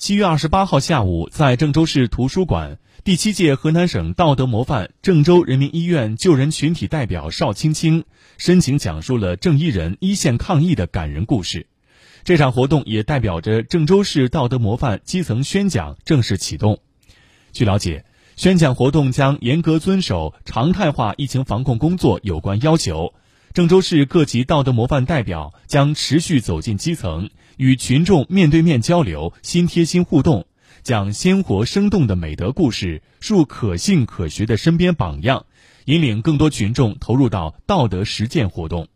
七月二十八号下午，在郑州市图书馆，第七届河南省道德模范郑州人民医院救人群体代表邵青青深情讲述了正义人一线抗疫的感人故事。这场活动也代表着郑州市道德模范基层宣讲正式启动。据了解，宣讲活动将严格遵守常态化疫情防控工作有关要求。郑州市各级道德模范代表将持续走进基层，与群众面对面交流、心贴心互动，讲鲜活生动的美德故事，树可信可学的身边榜样，引领更多群众投入到道德实践活动。